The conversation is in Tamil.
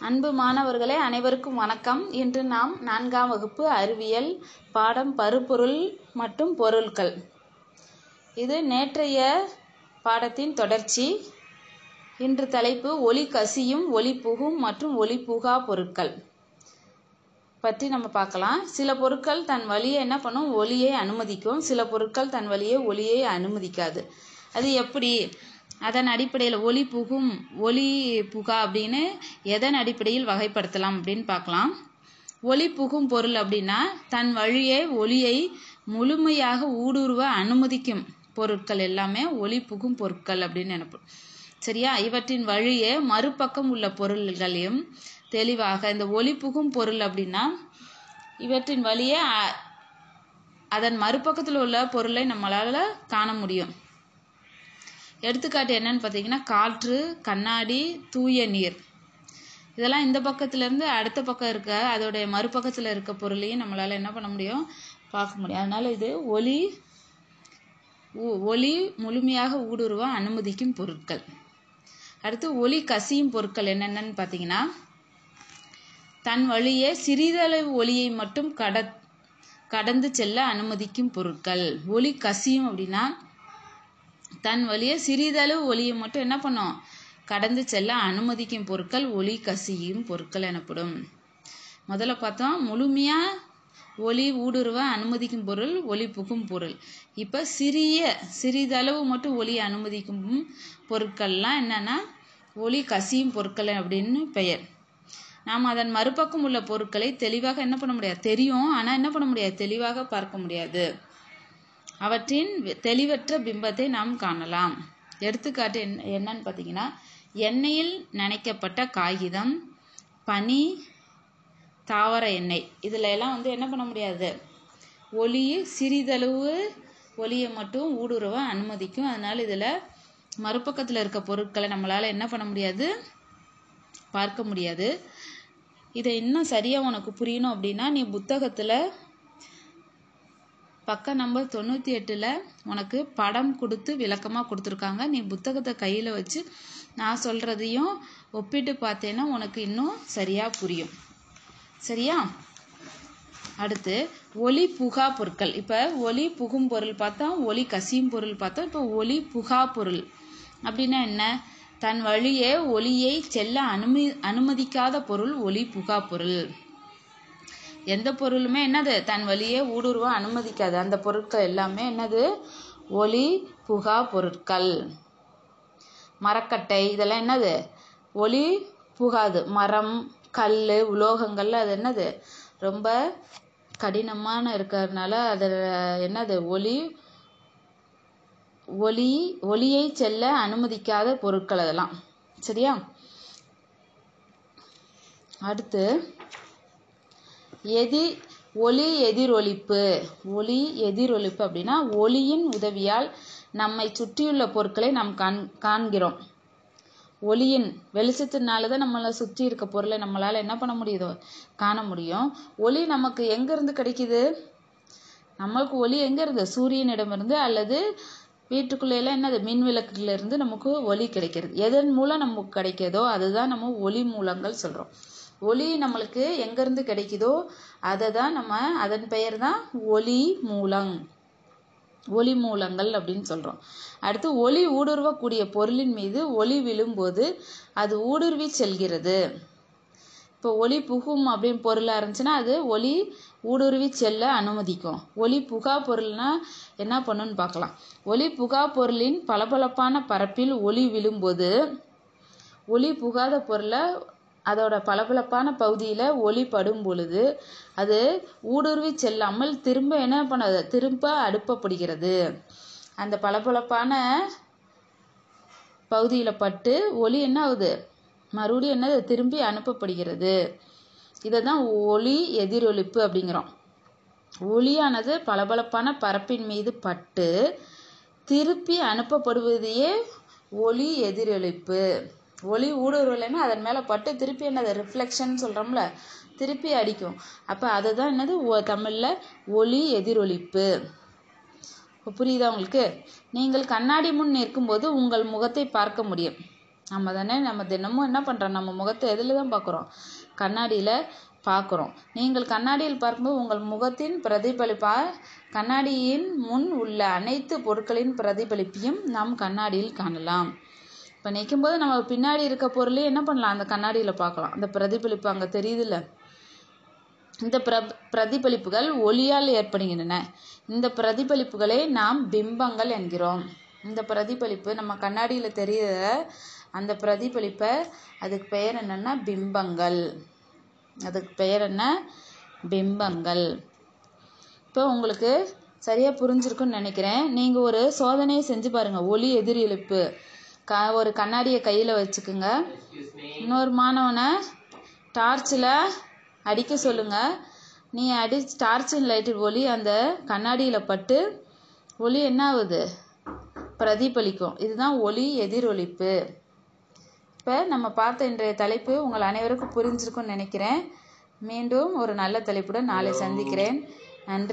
அன்பு மாணவர்களே அனைவருக்கும் வணக்கம். இன்று நாம் நான்காம் வகுப்பு அறிவியல் பாடம் பருப்பொருள் மற்றும் பொருட்கள். இது நேற்றைய பாடத்தின் தொடர்ச்சி. இன்று தலைப்பு ஒளி கசியும் ஒளி புகும் மற்றும் ஒளி புகா பொருட்கள். பற்றி நம்ம பார்க்கலாம். சில பொருட்கள் தன் வழியை என்ன பண்ணும்? ஒளியை அனுமதிக்கும். சில பொருட்கள் தன் வழியை ஒளியை அனுமதிக்காது. அது எப்படி? அதன் அடிப்படையில் ஒளி புகும் ஒளி புகா அப்படின்னு எதன் அடிப்படையில் வகைப்படுத்தலாம் அப்படின்னு பார்க்கலாம். ஒளி புகும் பொருள் அப்படின்னா தன் வழியே ஒளியை முழுமையாக ஊடுருவ அனுமதிக்கும் பொருட்கள் எல்லாமே ஒளி புகும் பொருட்கள் அப்படின்னு நினைப்போம். சரியா? இவற்றின் வழியே மறுபக்கம் உள்ள பொருள்களையும் தெளிவாக இந்த ஒளி புகும் பொருள் அப்படின்னா இவற்றின் வழியே அ- அதன் மறுபக்கத்தில் உள்ள பொருளை நம்மளால் காண முடியும். எடுத்துக்காட்டு என்னன்னு பார்த்தீங்கன்னா காற்று கண்ணாடி தூய நீர். இதெல்லாம் இந்த பக்கத்துலேருந்து அடுத்த பக்கம் இருக்க அதோடைய மறுபக்கத்தில் இருக்க பொருளையும் நம்மளால் என்ன பண்ண முடியும்? பார்க்க முடியும். அதனால் இது ஒளி ஊ- ஒளி முழுமையாக ஊடுருவ அனுமதிக்கும் பொருட்கள். அடுத்து ஒளி கசியும் பொருட்கள் என்னென்னன்னு பார்த்தீங்கன்னா தன் வழியே சிறிதளவு ஒளியை மட்டும் கட கடந்து செல்ல அனுமதிக்கும் பொருட்கள். ஒளி கசியும் அப்படின்னா தன் வழியே சிறிதளவு ஒளியை மட்டும் என்ன பண்ணும்? கடந்து செல்ல அனுமதிக்கும் பொருட்கள் ஒளி கசியும் பொருட்கள் எனப்படும். முதல்ல பார்த்தோம் முழுமையா ஒளி ஊடுருவ அனுமதிக்கும் பொருள் ஒளி புகும் பொருள். இப்போ சிறிய சிறிதளவு மட்டும் ஒளி அனுமதிக்கும் பொருட்கள்லாம் என்னன்னா ஒளி கசியும் பொருட்கள் அப்படின்னு பெயர். நாம் அதன் மறுபக்கம் உள்ள பொருட்களை தெளிவாக என்ன பண்ண முடியாது? தெரியும் ஆனால் என்ன பண்ண முடியாது? தெளிவாக பார்க்க முடியாது. அவற்றின் வெ- தெளிவற்ற பிம்பத்தை நாம் காணலாம். எடுத்துக்காட்டு என்ன என்னன்னு பார்த்தீங்கன்னா எண்ணெயில் நனைக்கப்பட்ட காகிதம் பனி தாவர எண்ணெய். இதில் எல்லாம் வந்து என்ன பண்ண முடியாது? ஒளி சிறிதளவு ஒளியை மட்டும் ஊடுருவ அனுமதிக்கும். அதனால் இதில் மறுபக்கத்தில் இருக்க பொருட்களை நம்மளால் என்ன பண்ண முடியாது? பார்க்க முடியாது. இதை இன்னும் சரியாக உனக்கு புரியணும் அப்படின்னா நீ புத்தகத்தில் பக்கம் நம்பர் தொண்ணூற்றி எட்டில் உனக்கு படம் கொடுத்து விளக்கமாக கொடுத்துருக்காங்க. நீ புத்தகத்தை கையில் வச்சு நான் சொல்கிறதையும் ஒப்பிட்டு பார்த்தேன்னா உனக்கு இன்னும் சரியாக புரியும். சரியா? அடுத்து ஒளி புகா பொருட்கள். இப்போ ஒளி புகும் பொருள் பார்த்தோம் ஒளி கசியும் பொருள் பார்த்தோம் இப்போ ஒளி புகா பொருள். அப்படின்னா என்ன? தன் வழியே ஒளியை செல்ல அனுமதி அனுமதிக்காத பொருள் ஒளி புகா பொருள். எந்த பொருளுமே என்னது? தன் வழியே ஊடுருவ அனுமதிக்காது. அந்த பொருட்கள் எல்லாமே என்னது? ஒளி புகா பொருட்கள். மரக்கட்டை இதெல்லாம் என்னது? ஒளி புகாது. மரம் கல் உலோகங்கள் அது என்னது? ரொம்ப கடினமான இருக்கிறதுனால அது என்னது? ஒளி ஒளி ஒளியை செல்ல அனுமதிக்காத பொருட்கள் அதெல்லாம். சரியா? அடுத்து எதி ஒளி எதிரொலிப்பு. ஒளி எதிரொலிப்பு அப்படின்னா ஒளியின் உதவியால் நம்மை சுற்றியுள்ள பொருட்களை நாம் காண் காண்கிறோம். ஒளியின் வெளிச்சத்தினால தான் நம்மளை சுற்றி இருக்க பொருளை நம்மளால் என்ன பண்ண முடியுதோ காண முடியும். ஒளி நமக்கு எங்கேருந்து கிடைக்குது? நம்மளுக்கு ஒளி எங்கே இருந்து? சூரியனிடமிருந்து அல்லது வீட்டுக்குள்ளேலாம் என்னது? மின் விளக்குல இருந்து நமக்கு ஒளி கிடைக்கிறது. எதன் மூலம் நமக்கு கிடைக்கிறதோ அதுதான் நம்ம ஒளி மூலங்கள் சொல்கிறோம் ஒளி நம்மளுக்கு எங்கேருந்து கிடைக்குதோ அதை தான் நம்ம அதன் பெயர் தான் ஒளி மூலம். ஒளி மூலங்கள் அப்படின்னு சொல்கிறோம் அடுத்து ஒளி ஊடுருவக்கூடிய பொருளின் மீது ஒளி விழும்போது அது ஊடுருவி செல்கிறது. இப்போ ஒளி புகும் அப்படின்னு பொருளாக இருந்துச்சுன்னா அது ஒளி ஊடுருவி செல்ல அனுமதிக்கும். ஒளி புகா பொருள்னா என்ன பண்ணுன்னு பார்க்கலாம். ஒளி புகா பொருளின் பளபளப்பான பரப்பில் ஒளி விழும்போது ஒளி புகாத பொருளை அதோட பளபளப்பான பகுதியில் ஒளி படும் பொழுது அது ஊடுருவி செல்லாமல் திரும்ப என்ன பண்ணது திரும்ப அனுப்பப்படுகிறது அந்த பளபளப்பான பகுதியில் பட்டு ஒளி என்ன ஆகுது? மறுபடியும் என்னது? திரும்பி அனுப்பப்படுகிறது இதை தான் ஒளி எதிரொலிப்பு அப்படிங்கிறோம். ஒளியானது பளபளப்பான பரப்பின் மீது பட்டு திருப்பி அனுப்பப்படுவதையே ஒளி எதிரொலிப்பு. ஒளி ஊடுருவலைன்னா அதன் மேலே பட்டு திருப்பி என்னது ரிஃப்ளெக்ஷன் சொல்கிறோம்ல திருப்பி அடிக்கும். அப்போ அதுதான் என்னது? ஒ- தமிழ்ல ஒளி எதிரொலிப்பு. புரியுதா உங்களுக்கு? நீங்கள் கண்ணாடி முன் நிற்கும்போது உங்கள் முகத்தை பார்க்க முடியும். நம்ம தானே நம்ம தினமும் என்ன பண்ணுறோம் நம்ம முகத்தை எதில் தான் பார்க்குறோம்? கண்ணாடியில் பார்க்குறோம். நீங்கள் கண்ணாடியில் பார்க்கும்போது உங்கள் முகத்தின் பிரதிபலிப்பாக கண்ணாடியின் முன் உள்ள அனைத்து பொருட்களின் பிரதிபலிப்பையும் நாம் கண்ணாடியில் காணலாம். இப்போ நிற்கும்போது நம்ம பின்னாடி இருக்க பொருளே என்ன பண்ணலாம்? அந்த கண்ணாடியில் பார்க்கலாம். அந்த பிரதிபலிப்பு அங்கே தெரியுதுல்ல? இந்த பிர பிரதிபலிப்புகள் ஒளியால் ஏற்படுகின்றன. இந்த பிரதிபலிப்புகளை நாம் பிம்பங்கள் என்கிறோம். இந்த பிரதிபலிப்பு நம்ம கண்ணாடியில் தெரியுற அந்த பிரதிபலிப்பை அதுக்கு பெயர் என்னென்னா பிம்பங்கள். அதுக்கு பெயர் என்ன? பிம்பங்கள். இப்போ உங்களுக்கு சரியாக புரிஞ்சிருக்குன்னு நினைக்கிறேன். நீங்கள் ஒரு சோதனையை செஞ்சு பாருங்கள் ஒளி எதிரொலிப்பு. க ஒரு கண்ணாடியை கையில் வச்சுக்குங்க. இன்னொரு மாணவனை டார்ச்சில் அடிக்க சொல்லுங்கள் நீ அடி டார்ச்சின் லைட்டு ஒளி அந்த கண்ணாடியில் பட்டு ஒளி என்ன ஆகுது பிரதிபலிக்கும். இதுதான் ஒளி எதிரொலிப்பு. இப்போ நம்ம பார்த்த இன்றைய தலைப்பு உங்கள் அனைவருக்கும் புரிஞ்சிருக்கும்னு நினைக்கிறேன். மீண்டும் ஒரு நல்ல தலைப்புடன் நாளை சந்திக்கிறேன். நன்றி.